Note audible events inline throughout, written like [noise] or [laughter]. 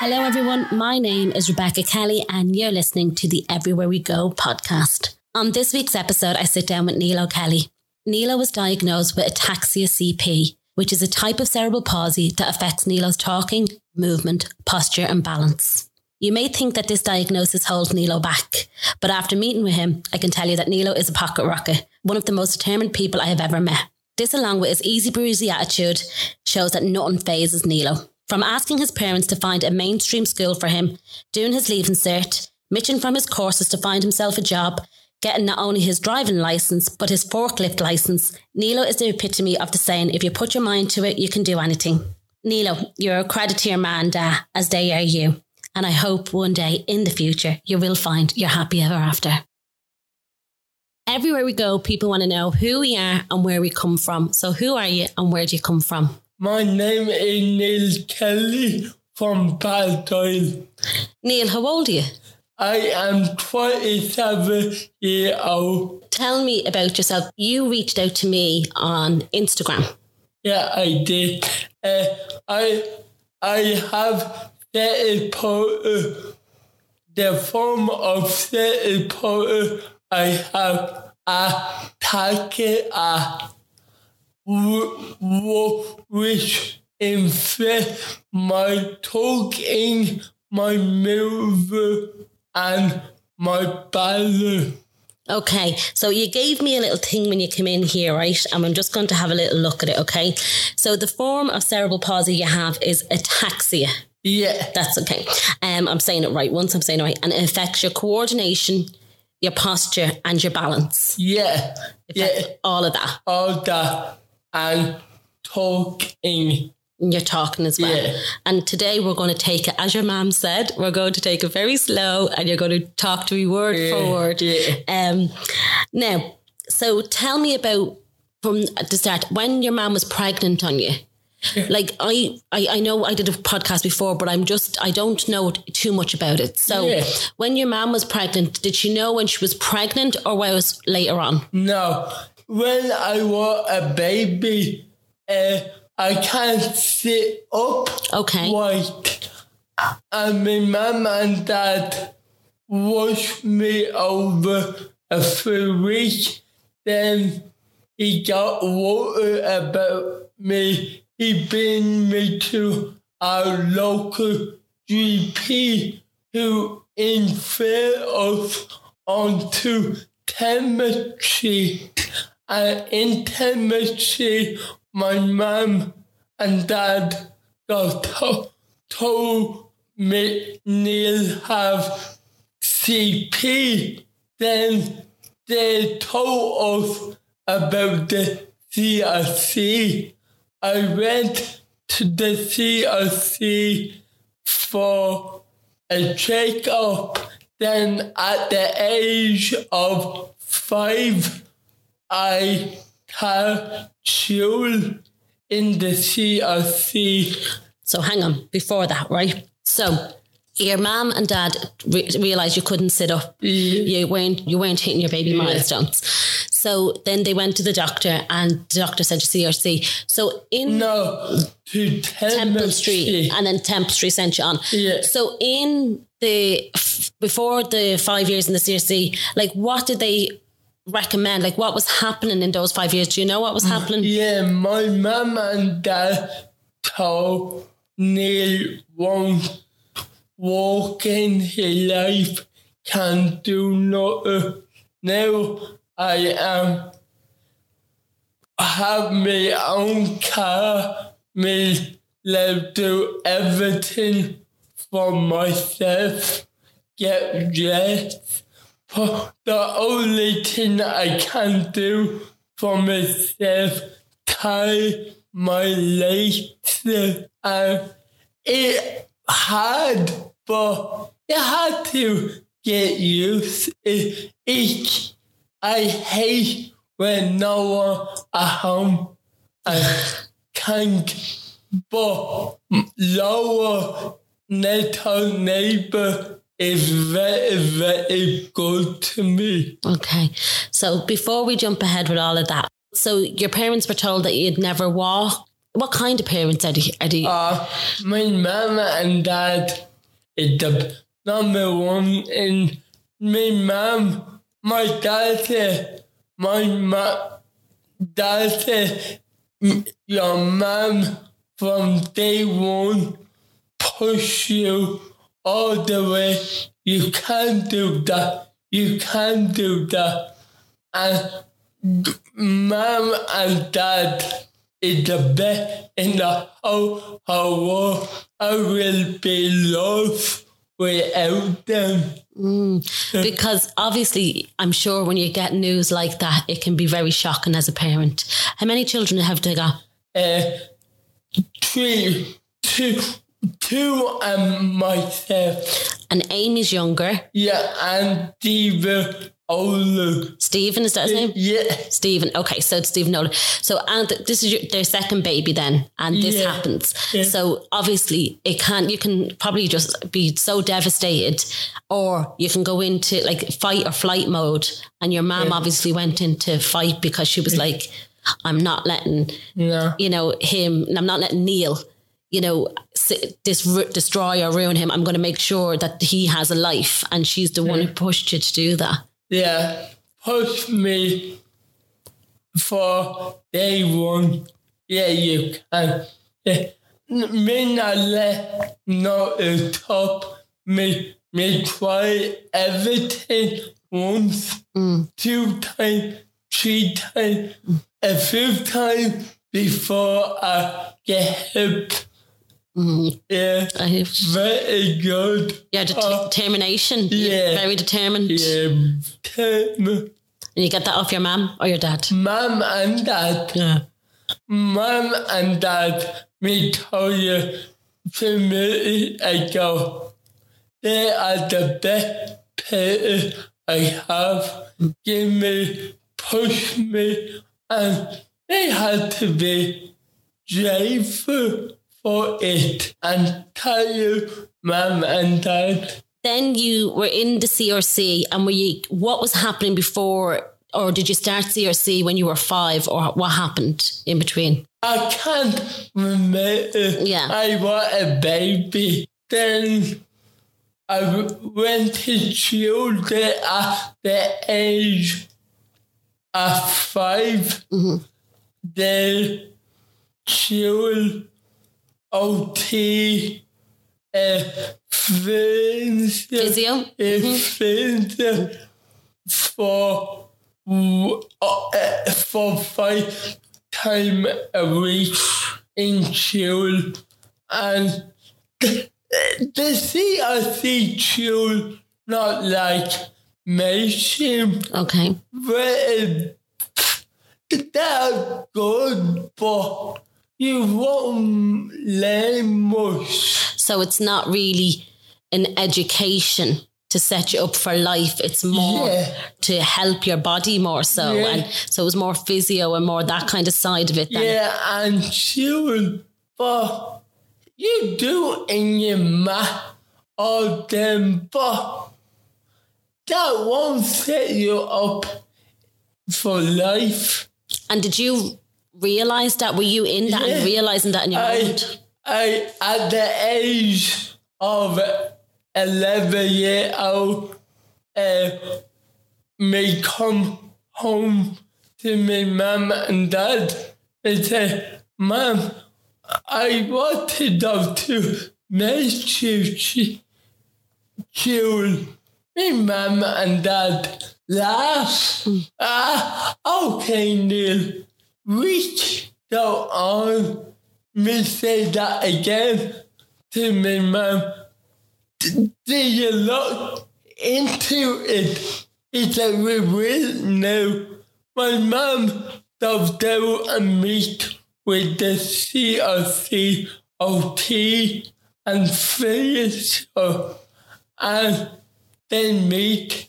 Hello, everyone. My name is Rebecca Kelly, and you're listening to the Everywhere We Go podcast. On this week's episode, I sit down with Neil O'Kelly. Neil was diagnosed with ataxia CP, which is a type of cerebral palsy that affects Nilo's talking, movement, posture, and balance. You may think that this diagnosis holds Nilo back, but after meeting with him, I can tell you that Nilo is a pocket rocket, one of the most determined people I have ever met. This, along with his easy breezy attitude, shows that nothing phases Nilo. From asking his parents to find a mainstream school for him, doing his leaving cert, mitching from his courses to find himself a job, getting not only his driving license, but his forklift license, Nilo is the epitome of the saying, if you put your mind to it, you can do anything. Nilo, you're a credit to your man, Da, as they are you. And I hope one day in the future you will find your happy ever after. Everywhere we go, people want to know who we are and where we come from. So, who are you and where do you come from? My name is Neil Kelly from Baldoyle. Neil, how old are you? I am 27 years old. Tell me about yourself. You reached out to me on Instagram. Yeah, I did. Uh, I I have set porter. The form of set power I have a target a which infect my talking, my movement, and my balance. Okay, so you gave me a little thing when you came in here, right? And I'm just going to have a little look at it, okay? So the form of cerebral palsy you have is ataxia. Yeah. That's okay. Um, I'm saying it right. Once I'm saying it right, and it affects your coordination, your posture, and your balance. Yeah. Yeah. All of that. All that. And talking. You're talking as well. Yeah. And today we're going to take it, as your mom said, we're going to take it very slow and you're going to talk to me word Yeah, for word. yeah. Um, now, so tell me about from the start when your mom was pregnant on you. Like I, I, I know I did a podcast before, but I'm just I don't know too much about it. So Yeah. when your mom was pregnant, did she know when she was pregnant or was later on? No. When I was a baby, uh, I can't sit up Okay. right. And my mum and dad washed me over a few weeks. Then he got water about me. He bring me to our local GP who infer us onto chemistry. And in chemistry, my mum and dad got to- told me Neil have CP. Then they told us about the CRC. I went to the CRC for a checkup. Then at the age of five, I had children in the CRC. So hang on, before that, right? So your mom and dad re- realized you couldn't sit up. Yeah. You weren't you weren't hitting your baby milestones. So then they went to the doctor, and the doctor said CRC. So in No, to Temple Street, and then Temple Street sent you on. Yeah. So in the before the five years in the CRC, like what did they recommend? Like what was happening in those five years? Do you know what was happening? Yeah, my mum and dad told Neil won't walk in his life, can do nothing. Now I am have my own car, me live do everything for myself, get dressed. The only thing I can do for myself, tie my legs and it hard, but it had to get used. It, it, I hate when no one at home I can't, but lower next neighbor is very, very good to me. Okay. So before we jump ahead with all of that, so your parents were told that you'd never walk. What kind of parents are they? Are they Uh, my mama and dad is the number one in my mom, my dad said, my ma- dad said, your mom from day one push you all the way. You can't do that. You can't do that. And mom and dad is the best in the whole, whole world. I will be lost without them. because obviously I'm sure when you get news like that, it can be very shocking as a parent. How many children have they got? Uh, three, two, two um, uh, and myself. And Amy's younger. Yeah, and Stephen older. Stephen is that his name? Yeah. Stephen. Okay, so it's Stephen Nolan. So and this is your, their second baby then, and this Yeah. happens. Yeah. So obviously it can you can probably just be so devastated, or you can go into like fight or flight mode. And your mom obviously went into fight because she was like, "I'm not letting No. you know him. I'm not letting Neil." You know, s- dis- destroy or ruin him. I'm going to make sure that he has a life, and she's the one who pushed you to do that. Yeah. Push me for day one. Yeah, you can. Yeah. N- Me not let no the top. Me me try everything once, mm. two times, three times, a few times before I get hip. Yeah, I- very good. Yeah, det- Uh, determination. You're yeah. very determined. Yeah, tell And you get that off your mum or your dad. Mom and dad, Yeah. mom and dad, me told you two minutes ago, they are the best parents I have. Give me, push me, and they had to be grateful for it. And tell you, mom and dad, Then you were in the CRC and were you, what was happening before or did you start CRC when you were five or what happened in between? I can't remember. Yeah. I was a baby. Then I went to children at the age of 5 mm-hmm. Then children OT friends. Physio? uh, friends for uh, uh, for five time a week in school and the, the CRC school not like Mayhem Okay. very they're good but you won't learn much. So it's not really an education to set you up for life. It's more Yeah. to help your body more so. Yeah. And so it was more physio and more that kind of side of it. Then. Yeah, and school, but you do in your math all them, but that won't set you up for life. And did you realize that? Were you in that Yeah. and realizing that in your I, mind? I, at the age of 11 year old, uh, me come home to my mum and dad and say, Mum, I want to go to Massachusetts. June. My mum and dad laugh. Ah, okay, Neil. Reach go on. Me say that again to me, mum. Do you look into it? Said, we will now. My mum does do a meet with the CRC and finish her and then meet.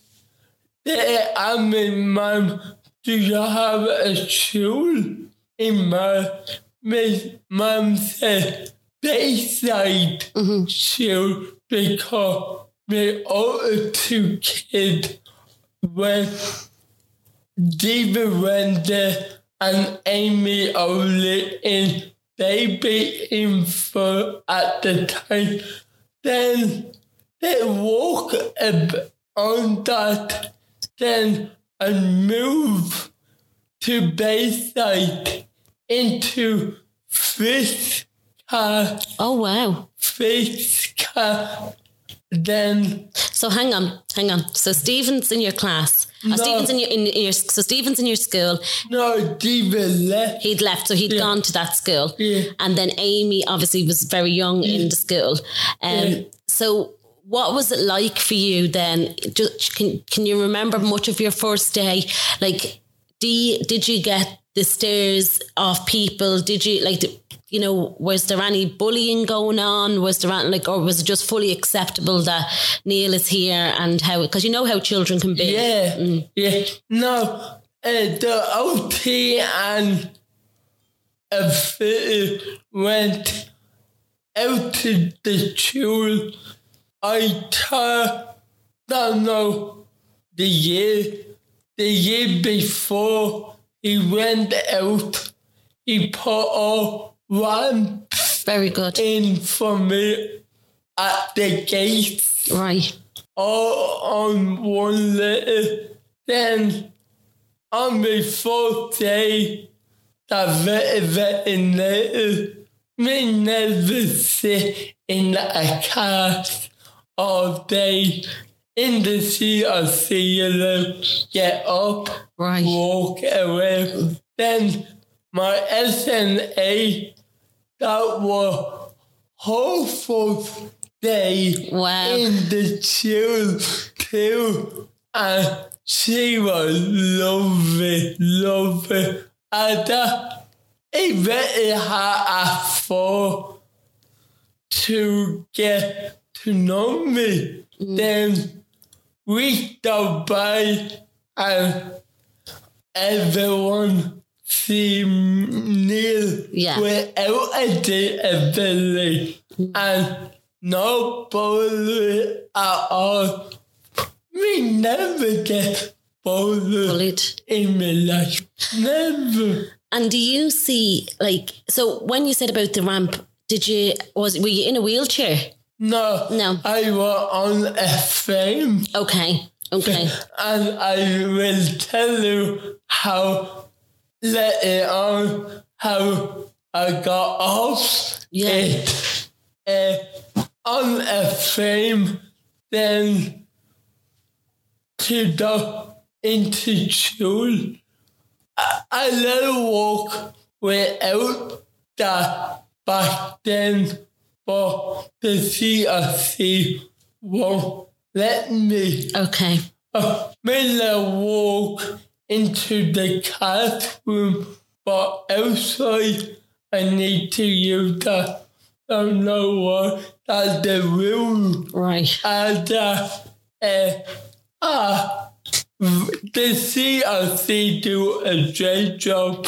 They asked me, Mum, do you have a school in my, my mum uh, said, Bayside mm-hmm. school because my other two kids went David Render and Amy only in baby info at the time. Then they walk bit on that, then I move to Bayside into Fish Car, Oh, wow. Fish Car, then So hang on, hang on. So Stephen's in your class. Uh, No. Stephen's in your, in your so Stephen's in your school. no David left. He'd left, so he'd Yeah. gone to that school. Yeah. And then Amy obviously was very young in the school. Um, Yeah. So what was it like for you then? Just, can can you remember much of your first day? Like, do you, did you get the stares of people? Did you like? you know, was there any bullying going on? Was there any, like, or was it just fully acceptable that Neil is here and how? Because you know how children can be. Yeah, Mm. yeah. No, uh, the OT and a went out to the school. I thought, don't know, the year, the year before he went out, he put a ramp Very good. in for me at the gate Right. all on one letter. Then on the fourth day, the vet veterinary me never sit in a car all day in the sea see you get up, Right. walk away. Then my SNA, that was hopeful day Wow. in the chill too. And she was lovely, lovely. And uh, it very hard for to get to know me. Mm. Then we go by and everyone see Neil Yeah. without a disability and mm. no bully at all. We never get bullied Bullied. in my life. Never. And do you see like so when you said about the ramp, did you was were you in a wheelchair? No. No. I was on a frame. Okay. Okay. [laughs] and I will tell you how later on how I got off Yeah. it uh, on a frame, then to go into school. I, I let walk without that back then, but the CRC won't let me. Okay. Uh, made a walk into the classroom, but outside I need to use the don't know what that's the rule. Right. And uh, uh, uh, the CRC do a great job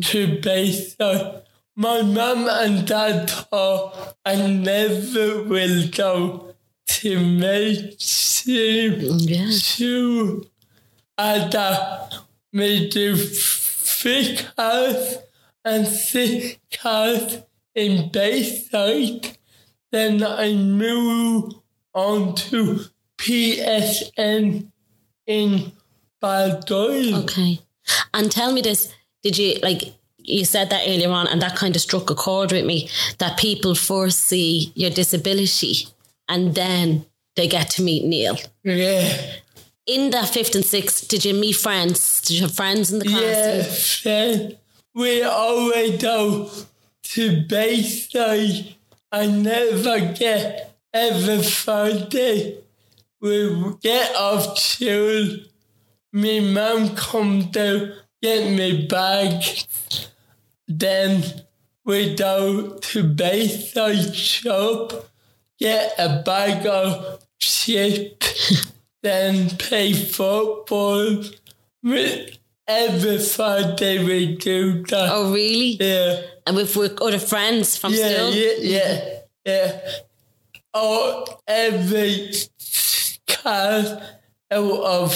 to base on. My mum and dad are I never will go to mainstream Yeah. to other major thick cars and thick cars in Bayside. Then I moved on to PSN in Baldoyle. Okay. And tell me this, did you like you said that earlier on and that kind of struck a chord with me that people foresee your disability and then they get to meet Neil. Yeah. In that fifth and sixth, did you meet friends? Did you have friends in the class? Yes, then we always go to Bayside. I never get every Friday. We get off school. My mum come down, get me bag. Then we go to Bayside shop, get a bag of chips, [laughs] then play football. We, every Friday we do that. Oh, really? Yeah. And with, with other friends from Yeah, school? yeah, yeah, yeah. Oh, every car out of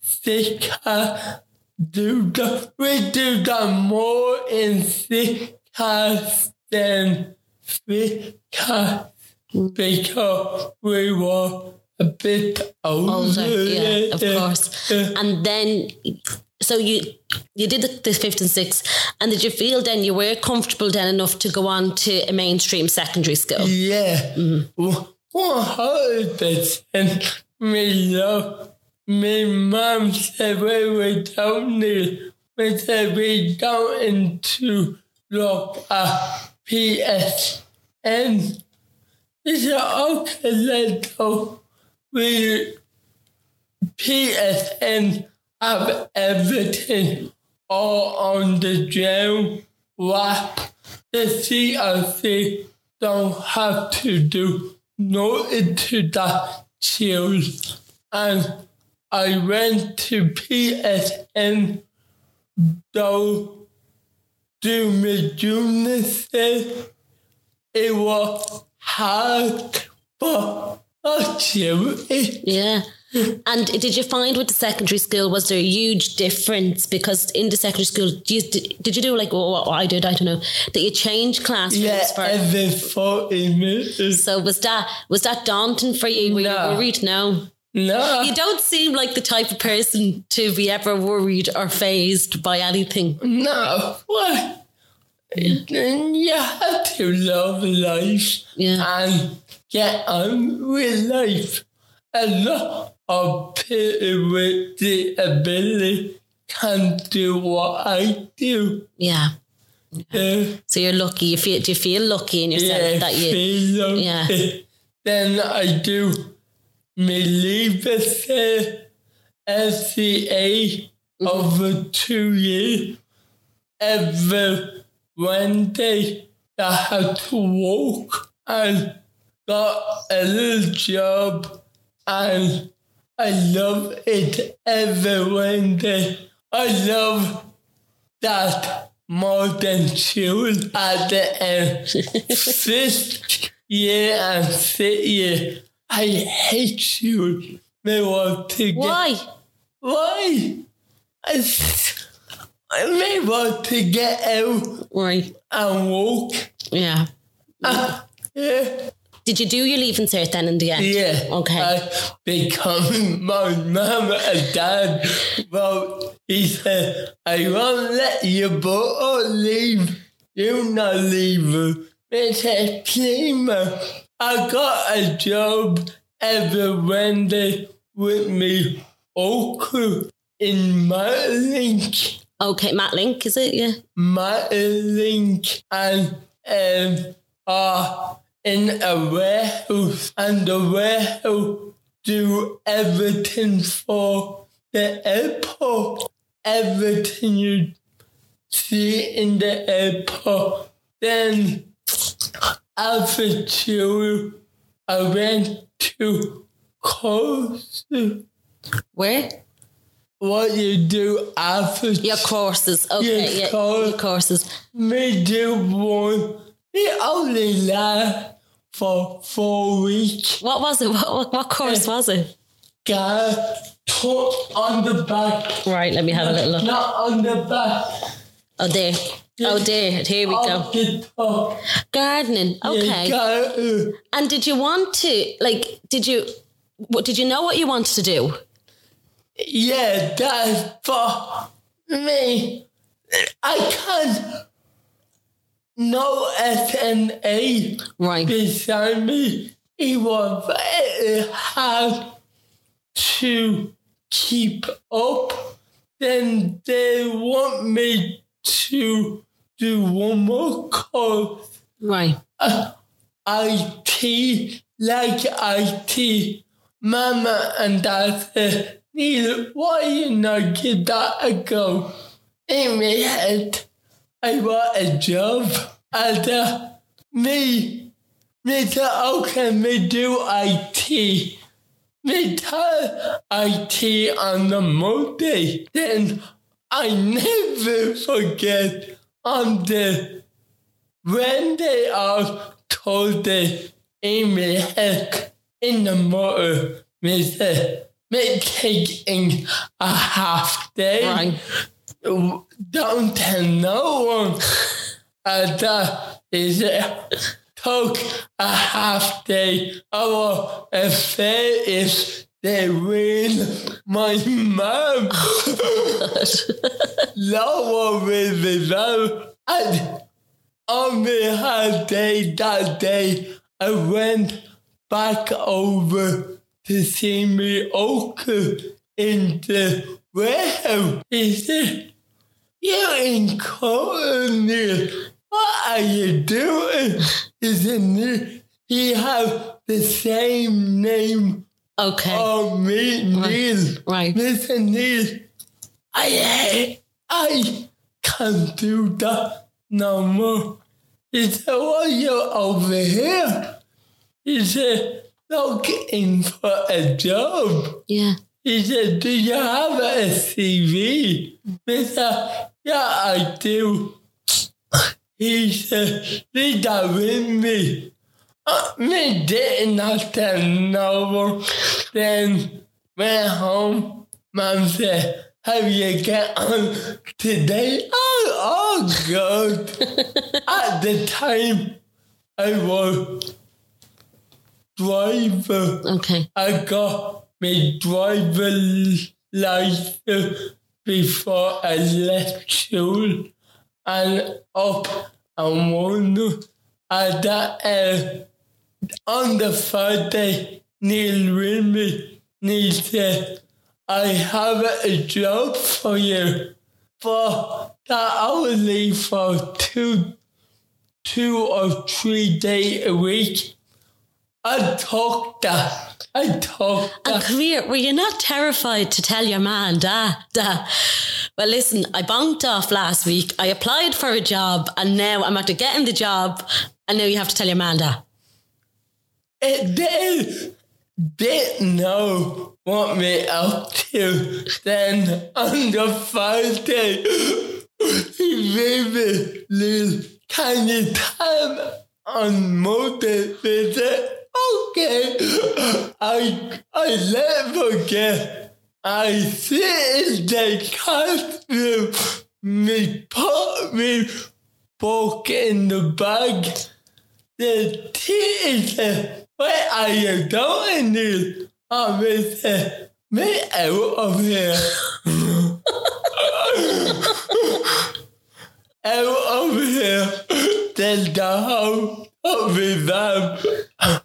six car do that. We do that more in six cars than three cars because we were a bit older. Older, yeah, of course. [laughs] And then, so you you did the, the fifth and sixth, and did you feel then you were comfortable then enough to go on to a mainstream secondary school? Yeah. Mm-hmm. One hundred percent. Me love. My mom said we down there. We said we going to look at PSN. Said, okay, let's go. We PSN have everything all on the ground. What the CRC don't have to do nothing to that child. And I went to PSN though do my junior. It was hard, but. Yeah. And did you find with the secondary school was there a huge difference because in the secondary school you, did you do like what I did I don't know that you change classrooms Yeah, for every 40 minutes. so was that was that daunting for you were No. you worried no No. you don't seem like the type of person to be ever worried or phased by anything No, what? You have to love life Yeah. and get on with life. A lot of people with disability can't do what I do. yeah Yeah, so you're lucky you feel do you feel lucky in yourself yeah, that you feel okay. yeah. Then I do set LCA over two years. Every Wednesday, I had to walk and got a little job and I love it every Wednesday. I love that more than children at the end. [laughs] Fifth year and sixth year, I hate you. To get why why? I may want to get out why and walk. yeah Ah, yeah. did you do your leaving cert then in the end Yeah. okay I become my mum and dad. Well, he said, I won't let you both leave. You not leave. They said, Plima, I got a job every Wednesday with me uncle in Marlink. okay Matt Link is it yeah Marlink and um are in a warehouse and the warehouse do everything for the airport. Everything you see in the airport. Then after two I went to course where what you do after Your courses, okay, Yes, yeah, course. your courses. me do one. It only lasts for four weeks. What was it? What, what course was it? Got put on the back. Right, let me have a little look. Not on the back. Oh, there. Oh, dear, Here we go. Oh, Off the. Gardening. Okay. And did you want to, like, did you, what, did you know what you wanted to do? yeah, that's for me. I can't. No SNA Right. beside me. It was very hard to keep up. Then they want me to do one more course. Right. IT, like IT. Mama and Dad said, Neil, why you not give that a go? In my head, I want a job. And uh, me, me said, how can we do IT? Me tell IT on the Monday. Then I never forget on the when they are told they in my head in the motor, me say, me taking a half day. Right. Don't tell no one. And that is it. Took a half day. Our affair is they win my mom. Lower with the mom. And on my hard day that day, I went back over to see me uncle in the warehouse. He said, You're in Colonial. What are you doing? He said, "Neil, He have the same name Okay. of me, Neil. Right. Mr. Neil, I, I can't do that no more. He said, why you over here? He said, looking for a job. Yeah. He said, do you have a CV? I said, yeah, I do. He said, leave that with me. Me didn't have to no one. Then went home. Mom said, have you get on today? Oh, oh God. [laughs] At the time, I was driver. Okay. I got my driver license before I left school and up and one and that uh, on the third day Neil Rimmy Neil said I have a job for you for that I will leave for two two or three days a week. I took that. I And that. come here, were you not terrified to tell your man, da, da? Well, listen, I bonked off last week. I applied for a job and now I'm after getting the job and now you have to tell your man, da. Did, didn't know what me up to. Then on the Friday, he made me can time on visit? Okay. I I never forget. I sit in the classroom, me put me book in the bag. The teacher, what are you doing? I was uh, me out of here. [laughs] out of here. Then the whole of them.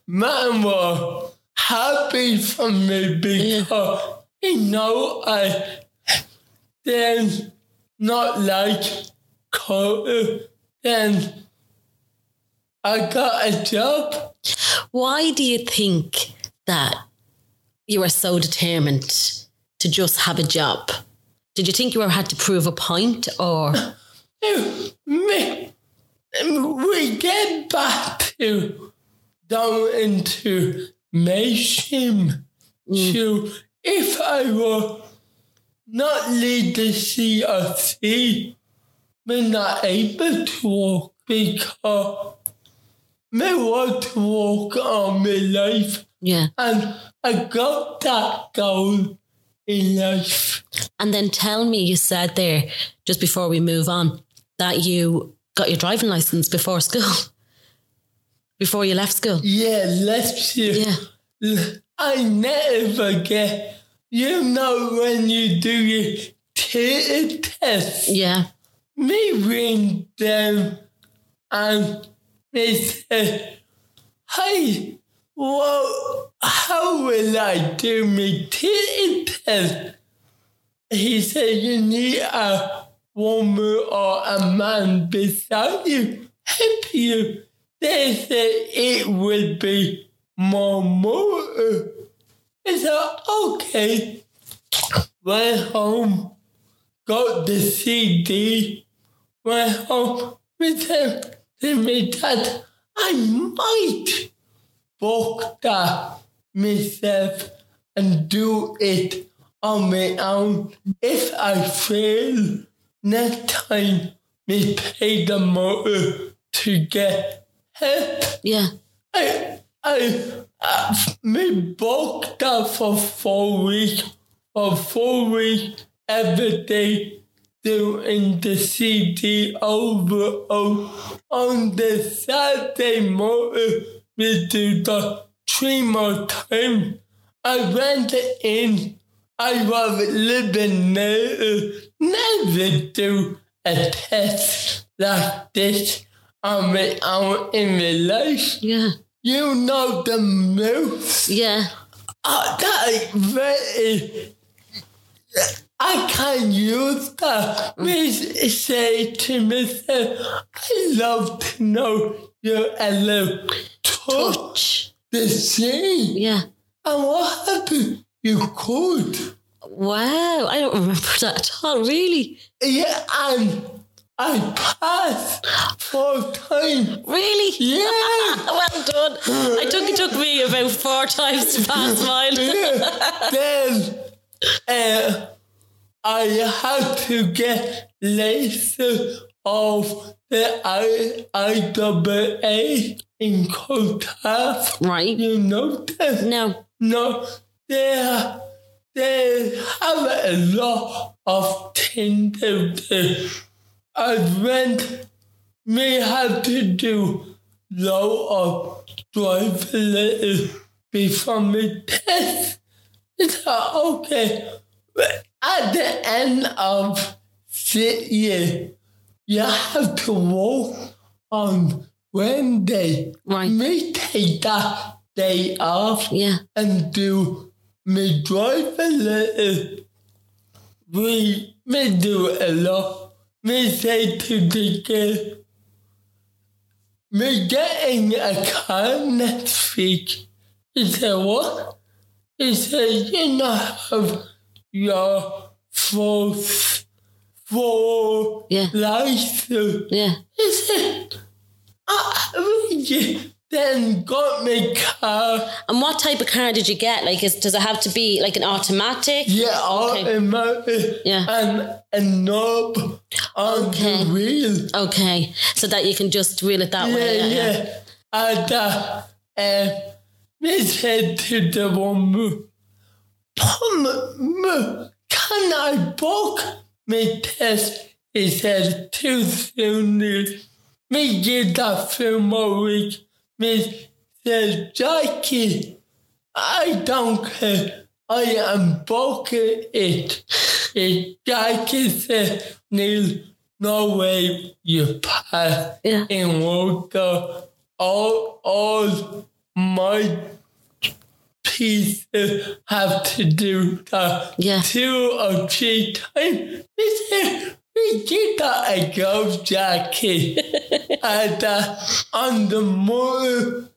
Man was happy for me because you know I then not like Carter. Then I got a job. Why do you think that you were so determined to just have a job? Did you think you ever had to prove a point or? [laughs] Me, we get back to down into Mayshim. So mm. if I were not lead the CRC, we're not able to walk because me want to walk on my life. Yeah. And I got that goal in life. And then tell me, you said there, just before we move on, that you got your driving license before school, [laughs] before you left school. Yeah, left you. Yeah. I never forget. You know when you do your theory test, Yeah. me ring them and they said, Hey, well, how will I do my theory test? He said, You need a woman or a man beside you, help you. They said it would be more motor. I said, Okay. Went home, got the CD, went home with to my. I might book that myself and do it on my own. If I fail next time, me pay the motor to get help. Yeah. I, I, I me booked that for four weeks, for four weeks every day, doing the CD over, over. On the Saturday morning, we do the three more times. I went in, I was living there, never do a test like this on my own in my life. Yeah. You know the moves. Yeah. Uh, that is very. I can use that. Me say to myself, I love to know you're a little touch the same. Yeah. And what happened? You could. Wow. I don't remember that at all, really. Yeah, and I passed four times. Really? Yeah. [laughs] well done. I took it took me about four times to pass mine. [laughs] then uh, I had to get laser of the I IAA in Clontarf. right. You know that? No. No, they, they have a lot of Tinder. I went, me had to do lot of driver letters before my test. It's like, okay, at the end of the year, you have to walk on Wednesday. Right. Me take that day off Yeah. and do letter. We me do a lot. Me say to the girl, me getting a car next week. He said, what? He said, you know have your full, full Yeah. license. Yeah. Is it then got my car. And what type of car did you get? Like, is, does it have to be like an automatic? Yeah, Okay. automatic. Yeah. And a knob on Okay. the wheel. Okay. So that you can just wheel it that Yeah, way. yeah. yeah. And uh, uh, we said to the woman, "Mum, can I book my test? He said, too soon. Me give that few more weeks. Me said, Jackie, I don't care. I am booking it. If Jackie said, Neil, no way you pass Yeah. in water. All, all my pieces have to do that Yeah. two or three times. We did that ago, Jackie. and uh, on the motor,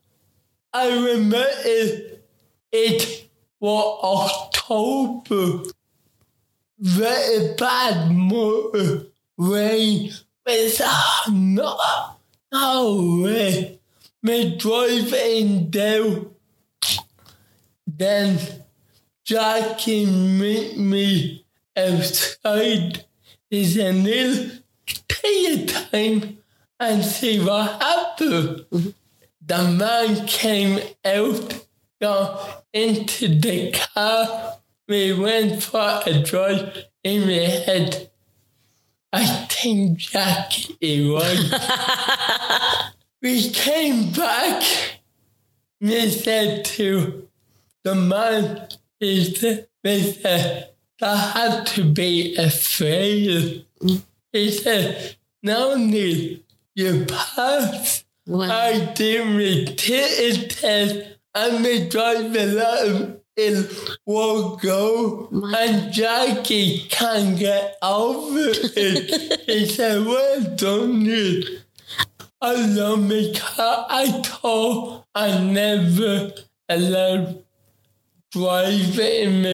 I remember it, it was October. Very bad motor rain. It's uh, no, no way. Me driving down. Then Jackie meet me outside. Said, Neil, take your time and see what happened. the man came out, got into the car. We went for a drive in my head. I think Jack it was. [laughs] we came back. We said to the man, we said, that had to be a fail. He said, no need, you pass. Wow. I did ticket test and my driving license in one go. Wow. And Jackie can't get over it. [laughs] he said, well done, you. I love my car. I told I never allowed driving in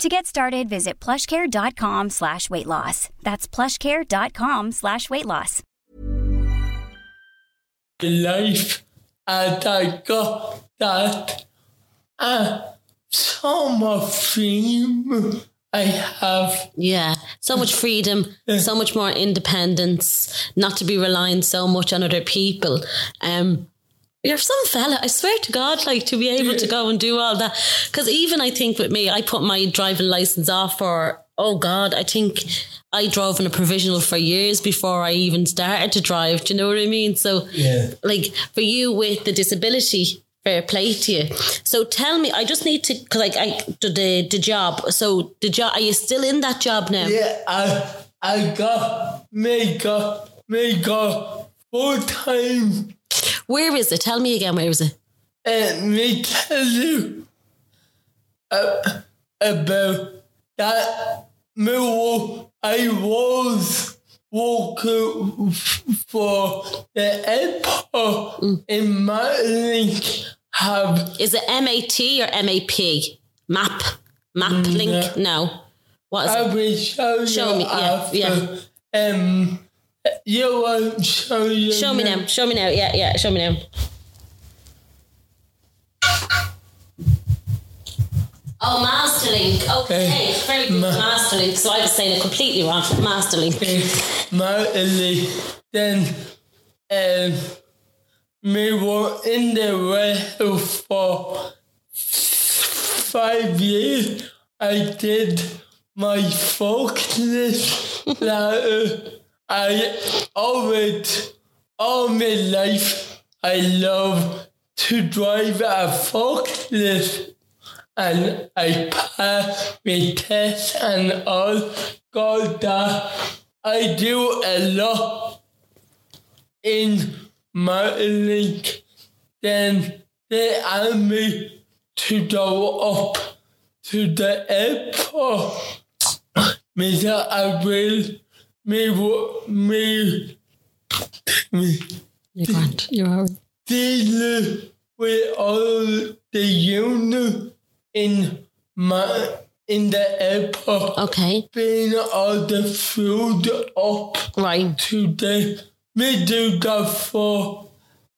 To get started, visit plushcare.com slash weight loss. That's plushcare.com slash weight loss. life and I got that uh, so much freedom I have. Yeah, so much freedom, so much more independence, not to be relying so much on other people. Um, you're some fella, I swear to God, like to be able to go and do all that. Because even I think with me, I put my driving license off for, oh God, I think I drove in a provisional for years before I even started to drive. Do you know what I mean? So, Yeah. like for you with the disability, fair play to you. So tell me, I just need to, because like I, the, the, the job, so the job, are you still in that job now? Yeah, I I got me got me got full time Where is it? Tell me again, where is it? and me tell you about that move I was walking for the airport in Marlink have Is it MAT or MAP? Map? Map link? No. What is I it? will show you Show me, yeah, after. Um, you will show you. Show me now. Show me now. Yeah, yeah. Show me now. Oh, Masterlink. Okay, very good. Ma- Masterlink. So I was saying it completely wrong. Masterlink. Marley. Then, um, we were in the warehouse for five years. I did my forklift. I always, all my life, I love to drive a forklift. And I pass my test and all. God, that I do a lot in my link. Then they asked me to go up to the airport. Mr. I will me me me You can't. You're all right. deal with all the units in my in the airport. Okay. Bring all the food up Right. Today, we do that for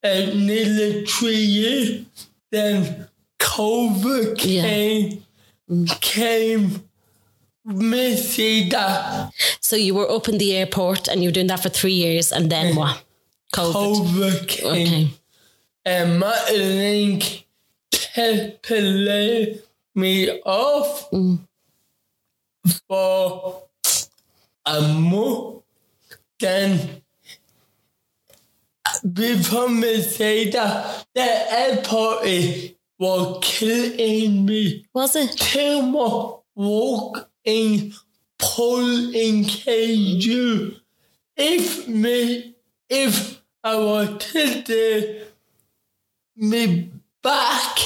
uh, nearly three years. Then COVID Yeah. came came me see So you were up in the airport and you were doing that for three years and then what? COVID. COVID. Okay. and my link lay me off mm. for a month. Then before me say that the airport was killing me. Was it? Too much Paul pulling cage. If me, if I was today, me back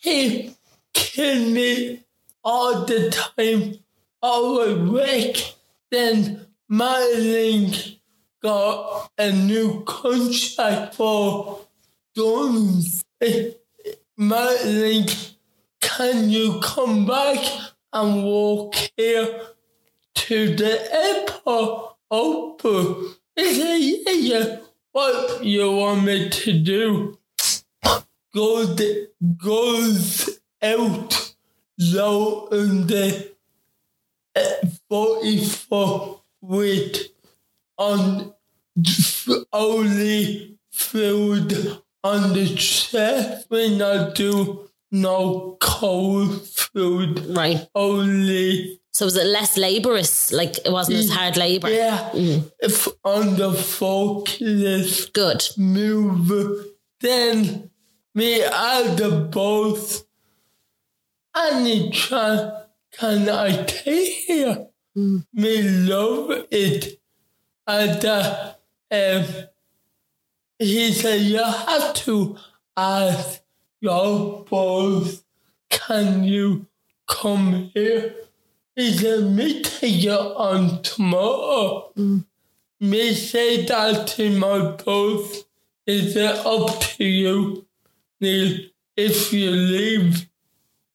hip kill me all the time. I was weak. Then my link got a new contract for guns. My link, can you come back and walk here to the airport? Open. He said, yeah. What you want me to do? Goes, goes out low in the uh, 44 with on only food on the chest when I do no cold food. Right. Only So was it less laborious? Like it wasn't as hard labor? yeah. If on the forklift Good. move, then me add the both. Any chance can I take here? Me love it. And uh, um, he said, you have to ask boss, can you come here? He said, me take you on tomorrow. Mm. Me say that to my boss. Is it up to you, If you leave,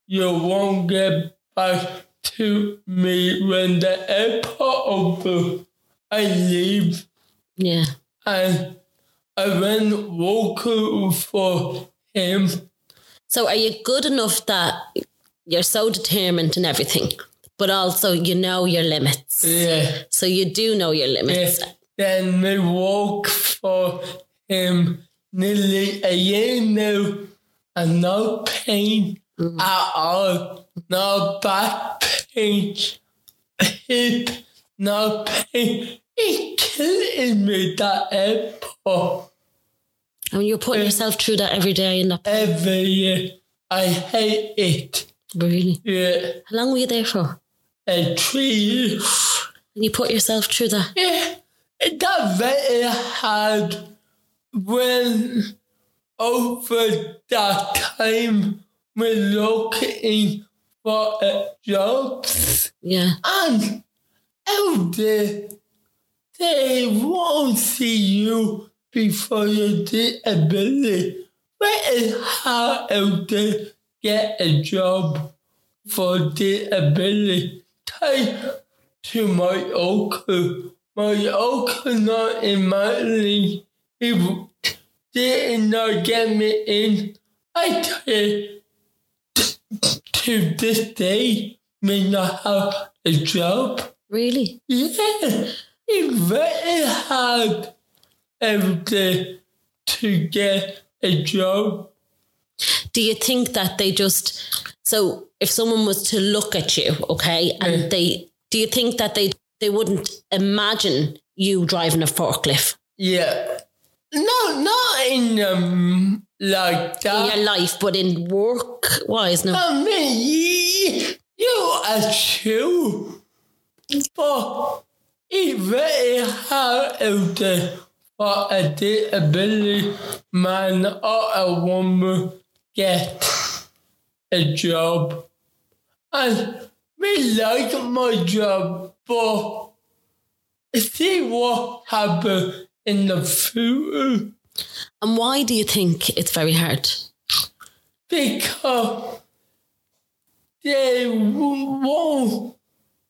you won't get back to me when the airport opens. I leave Yeah. and I went walking for him. So are you good enough that you're so determined and everything, but also you know your limits? Yeah. So you do know your limits. Then we walk for him nearly a year now and no pain mm. at all. No back pain, hip, no pain. It killing me that airport Mean, you're putting eh. yourself through that every day and that every year. I hate it. really. Yeah. How long were you there for? Eh, a tree. And you put yourself through that. Yeah, it got very hard when over that time we're looking for a jobs Yeah. and out there they won't see you before you your disability. Very hard out there get a job for disability. Take to my uncle. My uncle not in my league. He did not get me in. I tell to this day may not have a job. Really? Yeah, it's very hard every day to get a job. Do you think that they just so if someone was to look at you, okay, and Yeah. they do you think that they they wouldn't imagine you driving a forklift Yeah. No, not in um like in your life, but in work wise, no. I mean, you, you are true. But it's very hard out there for a disability man or a woman get a job. And we like my job, but see what happens in the future. And why do you think it's very hard? Because they won't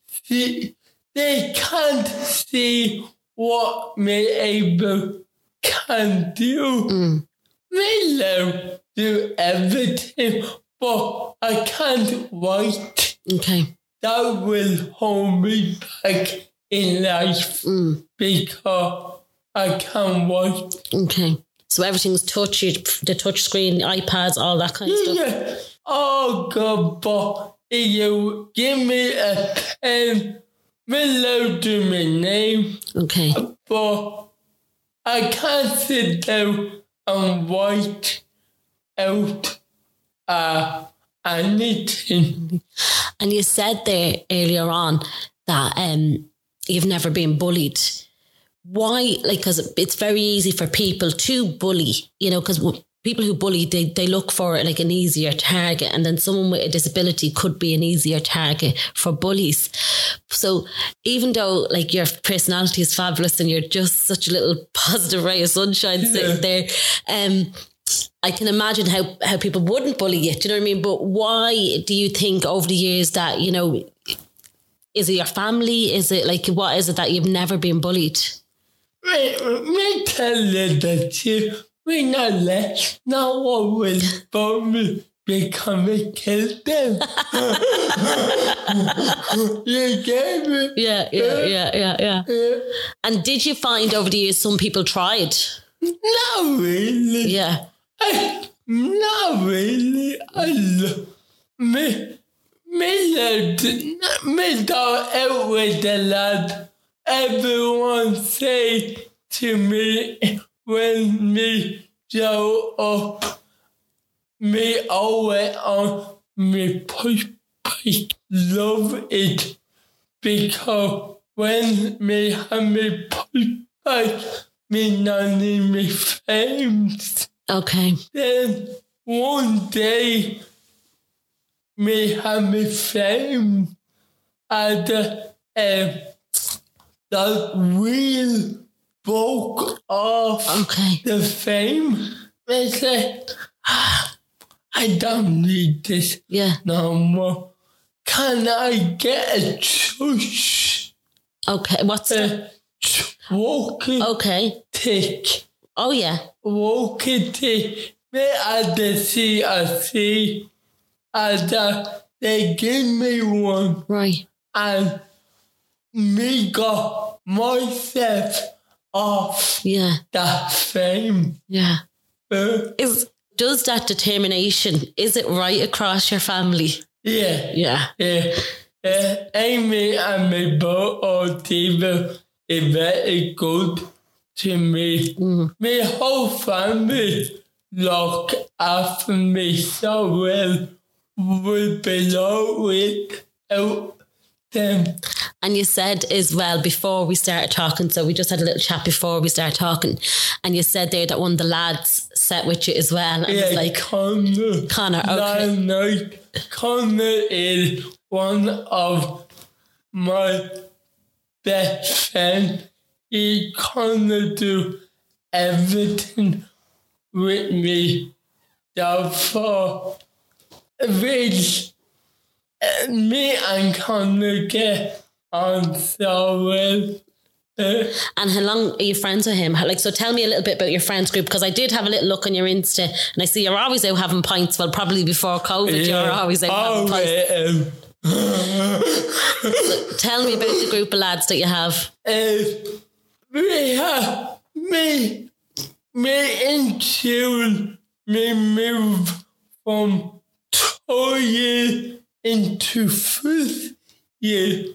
see, they can't see what me able can do. Mm. Love do everything, but I can't wait. Okay. That will hold me back in life Mm. because I can't wait. Okay. So everything's touch, the touch screen, iPads, all that kind of stuff. Yeah. Oh God, but if you give me a pen, below to my name, Okay. but I can't sit down and write out uh, anything. And you said there earlier on that um, you've never been bullied. Why? Like, because it's very easy for people to bully, you know, because people who bully, they, they look for like an easier target. And then someone with a disability could be an easier target for bullies. So even though like your personality is fabulous and you're just such a little [laughs] positive ray of sunshine sitting there, um, I can imagine how, how people wouldn't bully you. Do you know what I mean? But why do you think over the years that, you know, is it your family? Is it like, what is it that you've never been bullied? Me, me tell you the truth. We not let no one will bomb me because we killed them. you get me? Yeah, yeah, eh? yeah, yeah, yeah. Yeah. And did you find over the years some people tried? Not really. Yeah. I, not really. I love me. Me lad, me with the lad. Everyone say to me when me grow up, me always on me push push love it because when me have me push back, me nanny me famous. Okay. Then one day, me have me fame and uh, um, the wheel broke off Okay. the fame. I said, "Ah, I don't need this Yeah. no more. Can I get a tush? Okay. What's the, A walkie okay. tick. Oh yeah. walking to me at the CRC and uh, they gave me one Right. and me got myself off Yeah. that fame. Yeah. Uh, Is does that determination is it right across your family? yeah, Yeah. yeah. Uh, Amy and me both people is very good to me. My whole family look after me so well. We belong without them. And you said as well before we started talking, so we just had a little chat before we started talking, and you said there that one of the lads sat with you as well. And Yeah, was like, Connor. Connor, okay. Night, Connor is one of my best friends. He Connor do everything with me. Therefore, which me and Connor get on so. Uh, and how long are you friends with him? Like, so tell me a little bit about your friends group because I did have a little look on your Insta and I see you're always out having pints. Well, probably before COVID, you're always out having pints. um, Tell me about the group of lads that you have. uh, we have me, me tune, me move from two year into fifth year.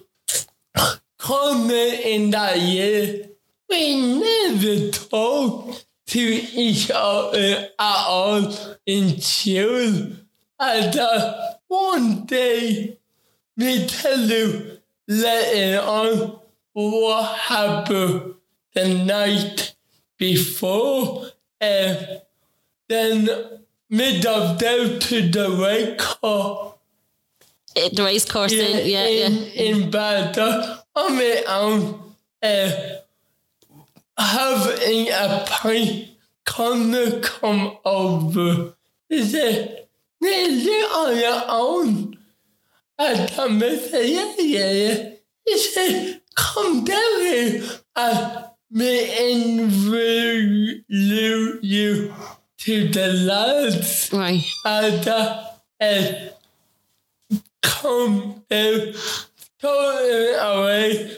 Coming in that year, we never talk to each other at all in tune. And uh, one day, me tell you later on what happened the night before. And then made up down to the right car. the race course yeah, in, yeah, in, yeah. in Bata on my own. Uh, having a pint come to come over. He said, Is it on your own? I told him, yeah, yeah, yeah. He said, come down here and me introduce you to the lads. Right. And uh, uh, come down, totally away,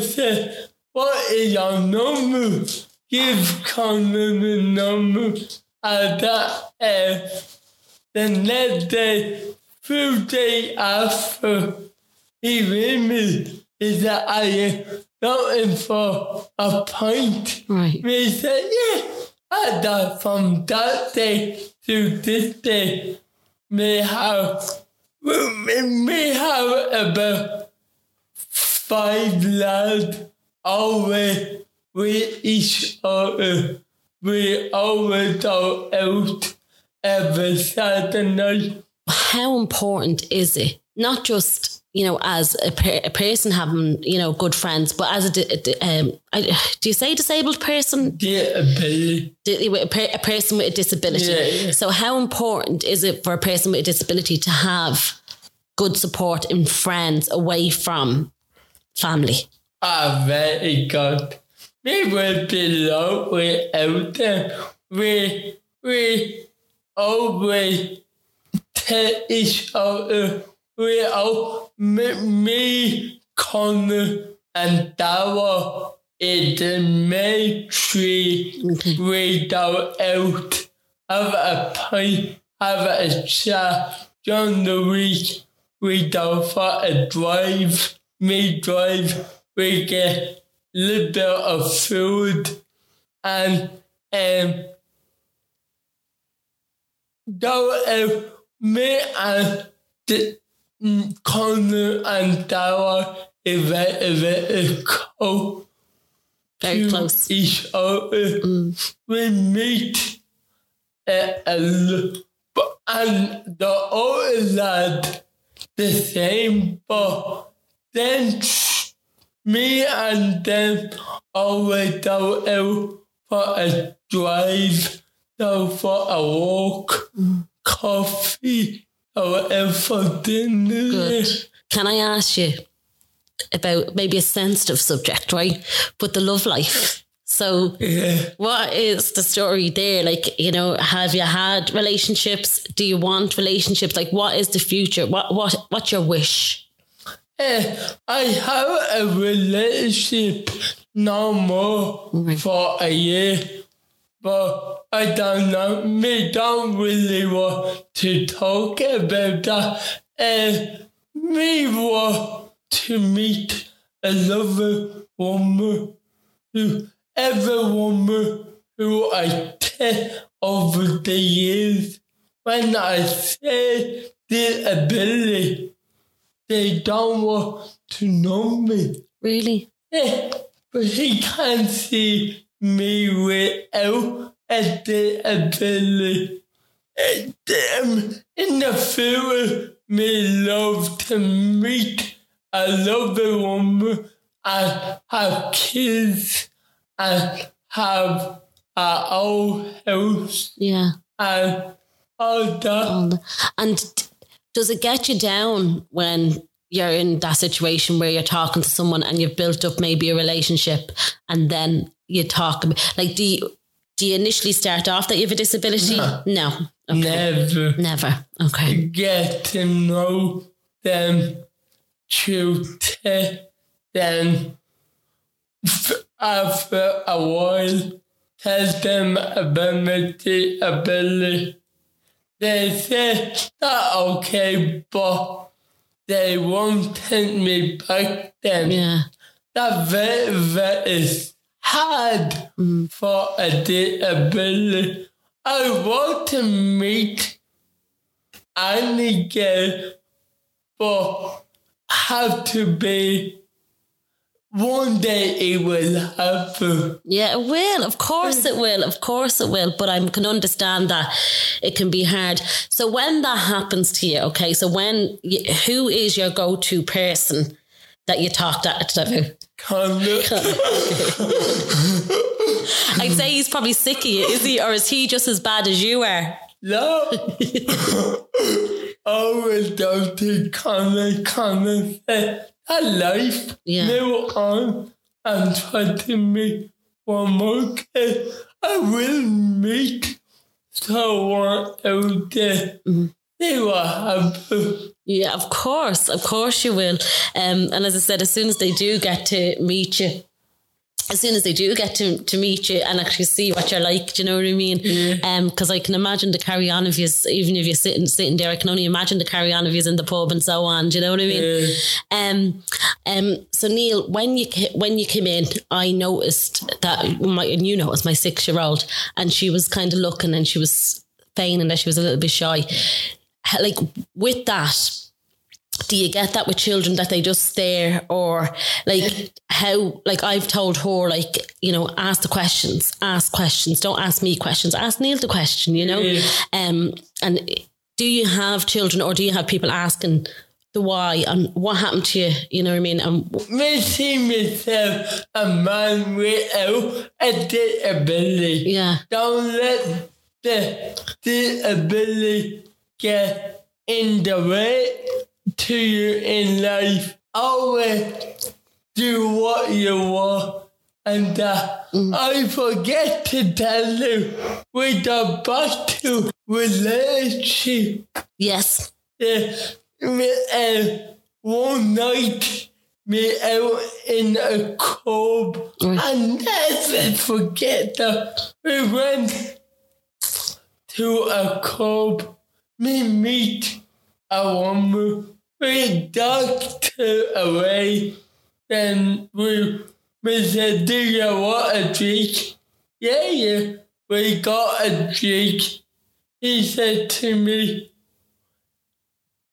say, what is your number? Give Conor the number. And that, uh, the next day, few days after he rang me, he said, I am looking for a pint. Right. We said, yeah. And that from that day to this day, we have, we, have about five lads always with each other. We always go out every Saturday night how important is it? Not just you know as a, per- a person having you know good friends, but as a di- um, I, do you say disabled person? Disability. A, a person with a disability. Yeah, yeah. So how important is it for a person with a disability to have good support in friends away from family? Ah, very good. We will be low without them. We we always tell each other we are me, Connor, and Dara in the military Okay. we go out, have a pint, have a chat during the week. We go for a drive, me drive, we get a little bit of food and um, go out me and the, Connor and Dara is very, very close. Very close. Each other. We meet uh, a and the other lad, the same, but then me and them always go out for a drive, go for a walk, coffee, for dinner. Good. Can I ask you about maybe a sensitive subject, right? But the love life. So, Yeah. what is the story there? Like, you know, have you had relationships? Do you want relationships? Like, what is the future? What what what's your wish? Eh, I have a relationship no more Right. for a year, but I don't know. Me don't really want to talk about that. And me want to meet a lovely woman who every woman who I take over the years when I say disability they don't want to know me. Really? Yeah, but he can't see me without a disability. And, um, in the future, me love to meet a lovely woman and have kids and have our own house Yeah. and all that. All the- And does it get you down when you're in that situation where you're talking to someone and you've built up maybe a relationship and then you talk about like do you do you initially start off that you have a disability? No. Okay. Never. Never. Okay. get to know them to take them after a while, tell them about my disability. They say that okay, but they won't take me back then. Yeah. That's very, very hard for a disability. I want to meet any girl, but have to be one day it will happen. Yeah, it will. Of course it will. Of course it will. But I can understand that it can be hard. So when that happens to you, okay, so when, who is your go to person that you talk to? I'd say he's probably sick of you, is he? Or is he just as bad as you are? No. I would love to come and come and say, that life Yeah. now on and try to make one more kid. I will meet someone out there. Mm-hmm. See what happens. Yeah, of course, of course you will. Um, and as I said, as soon as they do get to meet you, as soon as they do get to, to meet you and actually see what you're like, do you know what I mean? Um, because I can imagine the carry on of you, even if you're sitting sitting there, I can only imagine the carry on of you in the pub and so on. Do you know what I mean? Um, um. So Neil, when you when you came in, I noticed that my and you noticed my six year old, and she was kind of looking and she was feigning that she was a little bit shy. Like with that, do you get that with children that they just stare or like how like I've told her like you know ask the questions ask questions don't ask me questions ask Neil the question you know? Um and do you have children or do you have people asking the why and what happened to you you know what I mean? And Me see myself a man without a disability. yeah. Don't let the disability get in the way to you in life. Always do what you want. And uh, I forget to tell you, with the back to relationship, yes. Yeah, me, uh, one night, me out in a club, and I never forget that we went to a club, me meet a woman, we ducked her away, then we, we said, do you want a drink? Yeah, yeah, we got a drink. He said to me,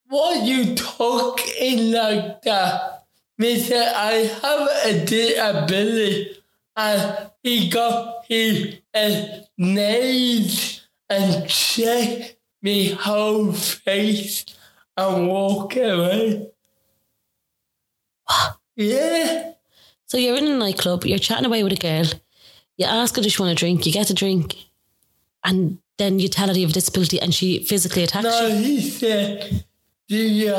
why you talking like that? Me said, I have a disability. And he got his nails and checked me whole face and walk away. Yeah. so you're in a nightclub you're chatting away with a girl you ask her does she want a drink you get a drink and then you tell her you have a disability and she physically attacks No, you he said, do you,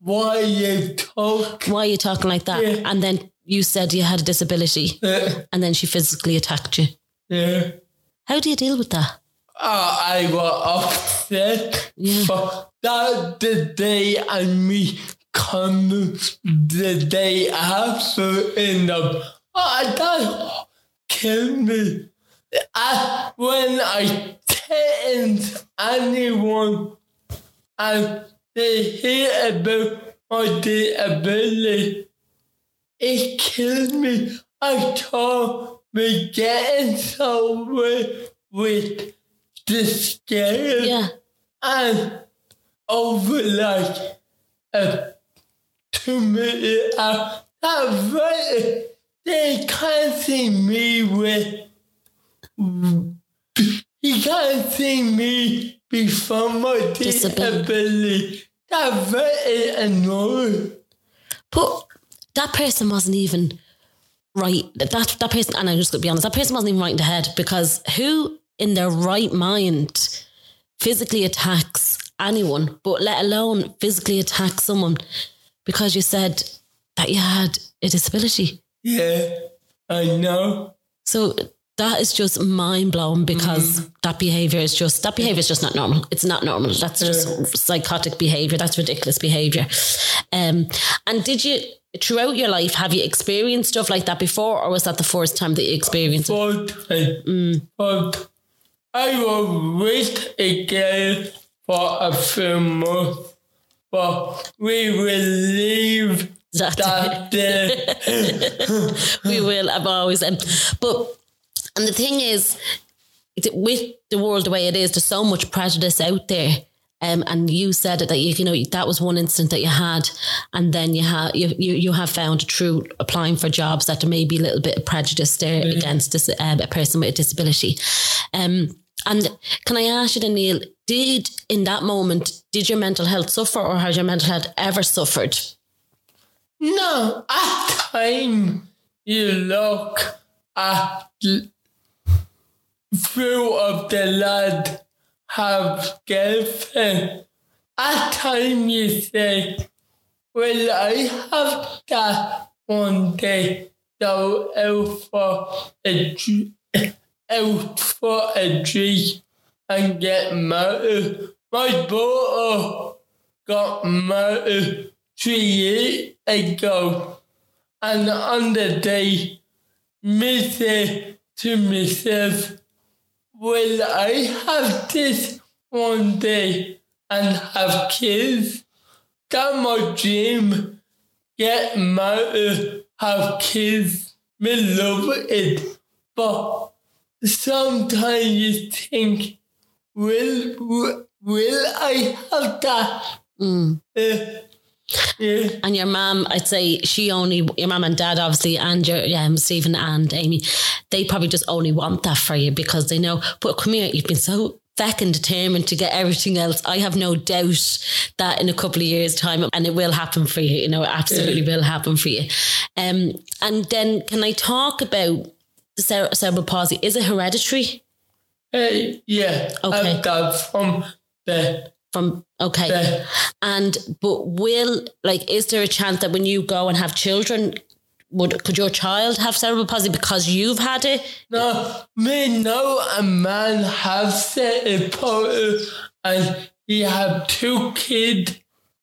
why you talk? why are you talking like that? Yeah. And then you said you had a disability Uh, and then she physically attacked you. yeah. How do you deal with that? Oh, I was upset. Yeah. But that the day and me come the day after in the oh, that killed me. I, when I tell anyone and they hear about my disability, it killed me. I told me getting somewhere with the scale Yeah. and over like a two minute that very they can't see me with he can't see me before my Disability. That's very annoying. But that person wasn't even right. That that person, and I'm just going to be honest, that person wasn't even right in the head because who in their right mind physically attacks anyone, but let alone physically attack someone because you said that you had a disability. Yeah, I know. So that is just mind blowing because mm-hmm. that behavior is just that behavior is just not normal. It's not normal. That's just psychotic behavior. That's ridiculous behavior. Um, and did you throughout your life have you experienced stuff like that before, or was that the first time that you experienced it? But, I, but I was with again for a few months, but we will leave That- that day. [laughs] we will. I've always um, but and the thing is, with the world the way it is, there's so much prejudice out there Um, and you said that you, you know that was one incident that you had, and then you have you, you you have found through applying for jobs that there may be a little bit of prejudice there mm. against this, um, a person with a disability. Um, and can I ask you, Neil, did in that moment did your mental health suffer, or has your mental health ever suffered? No, at time you look at few of the lad have girlfriend. At time you say, Will I have that one day go out for a out for a drink and get married? My daughter got married three years ago and on the day me say to myself will I have this one day and have kids? That my dream. Get married, have kids. Me love it. But sometimes you think, will, will, will I have that? Mm. Uh, yeah. And your mom, I'd say she only, your mom and dad, obviously, and your um, Stephen and Amy, they probably just only want that for you because they know, but come here, you've been so feckin' determined to get everything else. I have no doubt that in a couple of years' time, and it will happen for you, you know, it absolutely yeah. will happen for you. Um, and then can I talk about the cerebral palsy? Is it hereditary? Uh, yeah. Okay. I've got from the from okay yeah. and but will like is there a chance that when you go and have children would could your child have cerebral palsy because you've had it no me no a man has cerebral palsy and he have two kids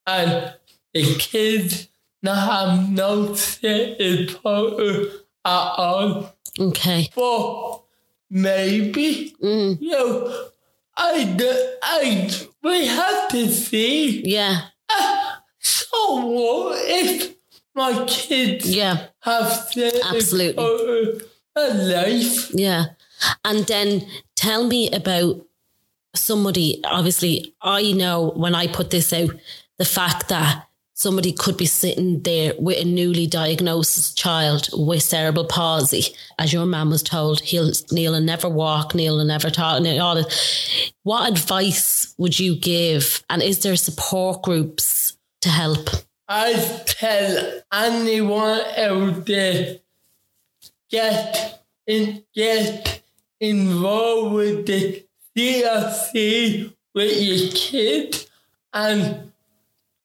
and the kids now have no cerebral palsy at all okay but maybe mm. you know I, I, we have to see. Yeah. Uh, so what if my kids yeah. have to absolutely a life? Yeah. And then tell me about somebody. Obviously, I know when I put this out, the fact that somebody could be sitting there with a newly diagnosed child with cerebral palsy. As your man was told, he'll Neil and never walk, Neil and never talk, and all this. What advice would you give? And is there support groups to help? I tell anyone out there get in, get involved with the CRC with your kid and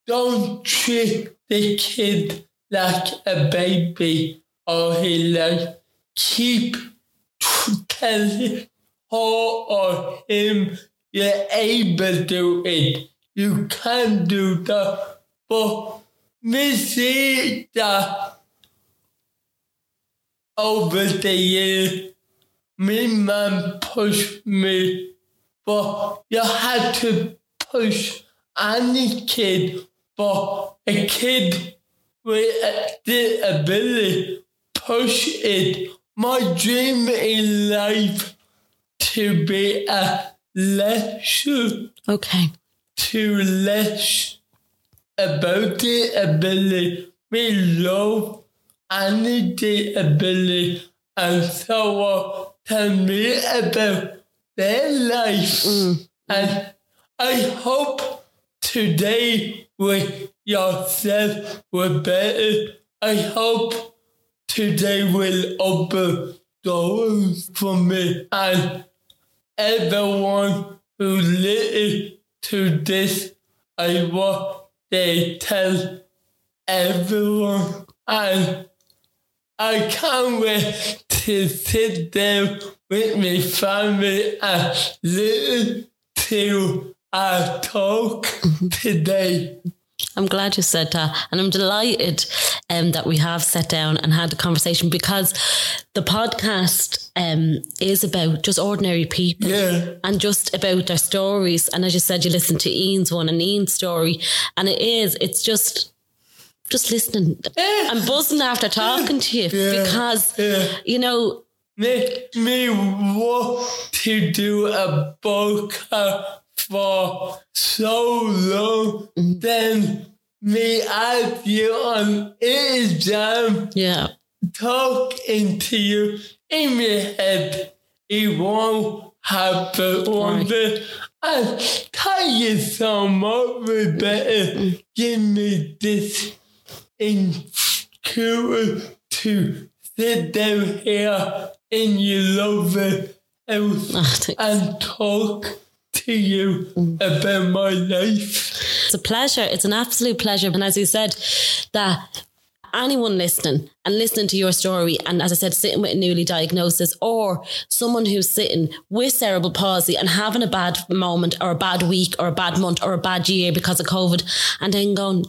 don't treat the kid like a baby or he like keep telling her or him you're able to it. You can do that. But me see that over the years, my man pushed me, but you had to push any kid for a kid with the ability push it. My dream in life to be a lecturer. Okay. To less about the ability. We love any ability and someone tell me about their life. Mm. And I hope today with yourself were better. I hope today will open doors for me and everyone who listened to this. I want they tell everyone and I can't wait to sit down with my family and listen to our talk today. I'm glad you said that. And I'm delighted um, that we have sat down and had a conversation because the podcast um, is about just ordinary people yeah. and just about their stories. And as you said, you listen to Ian's one and Ian's story. And it is, it's just just listening. Yeah. I'm buzzing after talking to you yeah. because, yeah. you know, make me want to do a podcast for so long, Mm-hmm. then me ask you on Instagram, Yeah. talking to you in your head, it won't happen one day. And thank you so much, better. give me this encouragement to sit down here in your lovely house thanks. and talk to you about my life. It's a pleasure. It's an absolute pleasure. And as you said, that anyone listening and listening to your story, and as I said, sitting with a newly diagnosis or someone who's sitting with cerebral palsy and having a bad moment or a bad week or a bad month or a bad year because of COVID, and then going,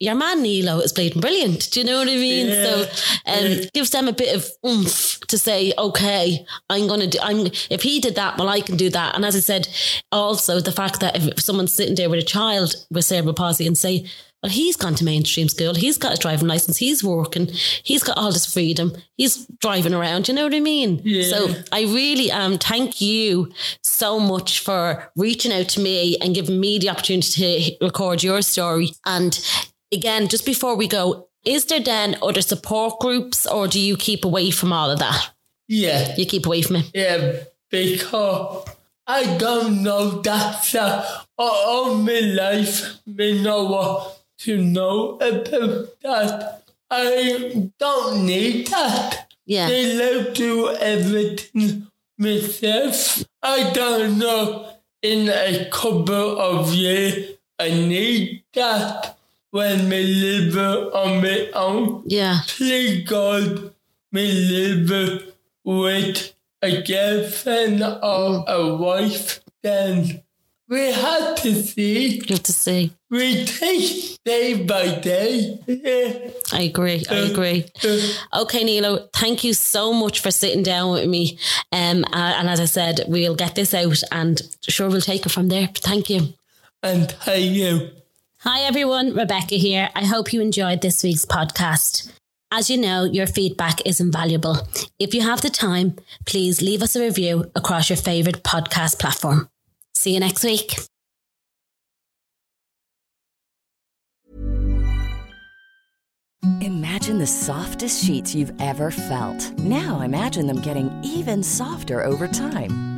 your man Nilo is bleeding brilliant. Do you know what I mean? Yeah. So um, it gives them a bit of oomph to say, okay, I'm gonna do. I'm if he did that, well, I can do that. And as I said, also the fact that if someone's sitting there with a child with cerebral palsy and say, well, he's gone to mainstream school, he's got a driving license, he's working, he's got all this freedom, he's driving around. You know what I mean? Yeah. So I really um thank you so much for reaching out to me and giving me the opportunity to record your story. And again, just before we go, is there then other support groups or do you keep away from all of that? Yeah. You keep away from it. Yeah, because I don't know that uh, all my life me know what to know about that. I don't need that. Yeah. I love do everything myself. I don't know in a couple of years I need that when me live on my own. Yeah. Please God, me live with a girlfriend or a wife, then we have to see. Good to see. We take day by day. Yeah. I agree. I agree. Okay, Nilo, thank you so much for sitting down with me. Um, uh, and as I said, we'll get this out and sure we'll take it from there. Thank you. And thank you. Hi, everyone. Rebecca here. I hope you enjoyed this week's podcast. As you know, your feedback is invaluable. If you have the time, please leave us a review across your favourite podcast platform. See you next week. Imagine the softest sheets you've ever felt. Now imagine them getting even softer over time.